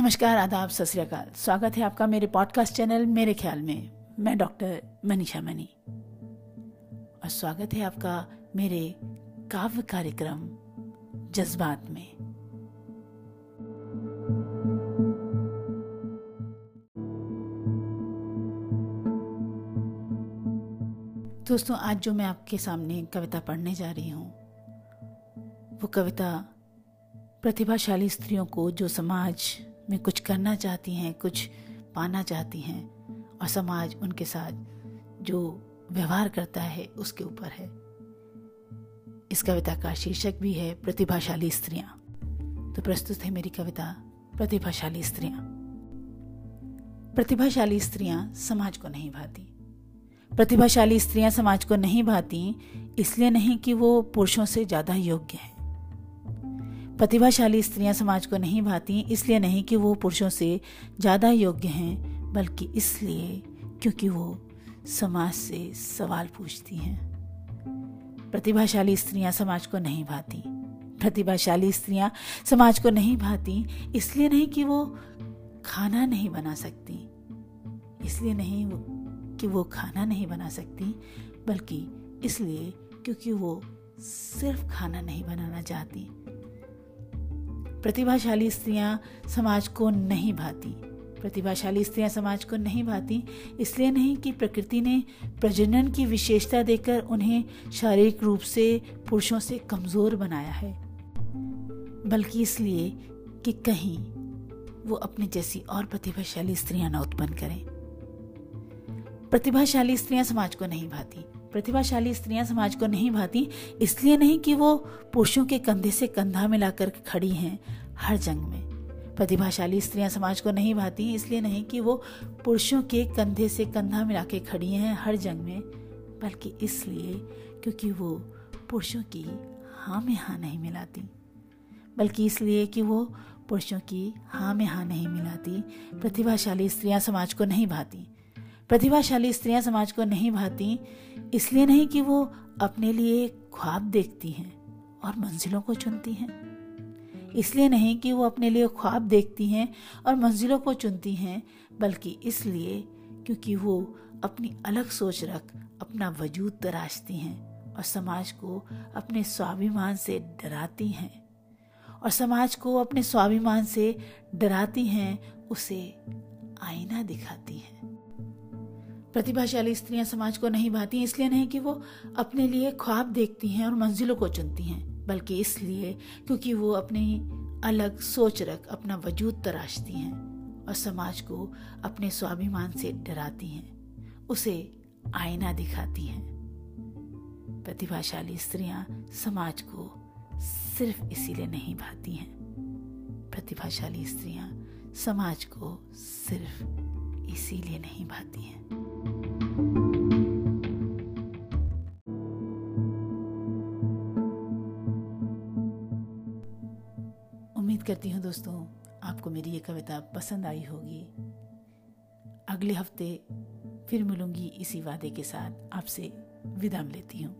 नमस्कार, आदाब, सत स्वागत है आपका मेरे पॉडकास्ट चैनल मेरे ख्याल में। मैं डॉक्टर मनीषा मनी और स्वागत है आपका मेरे काव्य कार्यक्रम, जज्बात में। दोस्तों, आज जो मैं आपके सामने कविता पढ़ने जा रही हूँ, वो कविता प्रतिभाशाली स्त्रियों को, जो समाज में कुछ करना चाहती हैं, कुछ पाना चाहती हैं और समाज उनके साथ जो व्यवहार करता है उसके ऊपर है। इस कविता का शीर्षक भी है प्रतिभाशाली स्त्रियाँ। तो प्रस्तुत है मेरी कविता, प्रतिभाशाली स्त्रियाँ। प्रतिभाशाली स्त्रियाँ समाज को नहीं भाती। प्रतिभाशाली स्त्रियाँ समाज को नहीं भाती, इसलिए नहीं कि वो पुरुषों से ज़्यादा योग्य हैं। प्रतिभाशाली स्त्रियाँ समाज को नहीं भाती, इसलिए नहीं कि वो पुरुषों से ज़्यादा योग्य हैं, बल्कि इसलिए क्योंकि वो समाज से सवाल पूछती हैं। प्रतिभाशाली स्त्रियाँ समाज को नहीं भाती। प्रतिभाशाली स्त्रियाँ समाज को नहीं भाती, इसलिए नहीं कि वो खाना नहीं बना सकती। इसलिए नहीं कि वो खाना नहीं बना सकती, बल्कि इसलिए क्योंकि वो सिर्फ़ खाना नहीं बनाना चाहती। प्रतिभाशाली स्त्रियाँ समाज को नहीं भाती। प्रतिभाशाली स्त्रियाँ समाज को नहीं भाती, इसलिए नहीं कि प्रकृति ने प्रजनन की विशेषता देकर उन्हें शारीरिक रूप से पुरुषों से कमज़ोर बनाया है। बल्कि इसलिए कि कहीं वो अपने जैसी और प्रतिभाशाली स्त्रियाँ न उत्पन्न करें। प्रतिभाशाली स्त्रियाँ समाज को नहीं भाती। प्रतिभाशाली स्त्रियाँ समाज को नहीं भाती, इसलिए नहीं कि वो पुरुषों के कंधे से कंधा मिलाकर खड़ी हैं हर जंग में। प्रतिभाशाली स्त्रियाँ समाज को नहीं भाती, इसलिए नहीं कि वो पुरुषों के कंधे से कंधा मिला के खड़ी हैं हर जंग में, बल्कि इसलिए क्योंकि वो पुरुषों की हाँ में हाँ नहीं मिलाती। बल्कि इसलिए कि वो पुरुषों की हाँ में हाँ नहीं मिलाती, प्रतिभाशाली स्त्रियाँ समाज को नहीं भाती। प्रतिभाशाली स्त्रियाँ समाज को नहीं भाती, इसलिए नहीं कि वो अपने लिए ख्वाब देखती हैं और मंजिलों को चुनती हैं। इसलिए नहीं कि वो अपने लिए ख्वाब देखती हैं और मंजिलों को चुनती हैं, बल्कि इसलिए क्योंकि वो अपनी अलग सोच रख, अपना वजूद तराशती हैं और समाज को अपने स्वाभिमान से डराती हैं। और समाज को अपने स्वाभिमान से डराती हैं, उसे आईना दिखाती हैं। प्रतिभाशाली स्त्रियाँ समाज को नहीं भाती इसलिए नहीं कि वो अपने लिए ख्वाब देखती हैं और मंजिलों को चुनती हैं, बल्कि इसलिए क्योंकि वो अपनी अलग सोच रख अपना वजूद तराशती हैं और समाज को अपने स्वाभिमान से डराती हैं, उसे आईना दिखाती हैं। प्रतिभाशाली स्त्रियाँ समाज को सिर्फ़ इसीलिए नहीं भाती हैं। प्रतिभाशाली स्त्रियाँ समाज को सिर्फ़ इसीलिए नहीं भाती हैं। उम्मीद करती हूँ दोस्तों, आपको मेरी ये कविता पसंद आई होगी। अगले हफ़्ते फिर मिलूँगी इसी वादे के साथ। आपसे विदा लेती हूँ।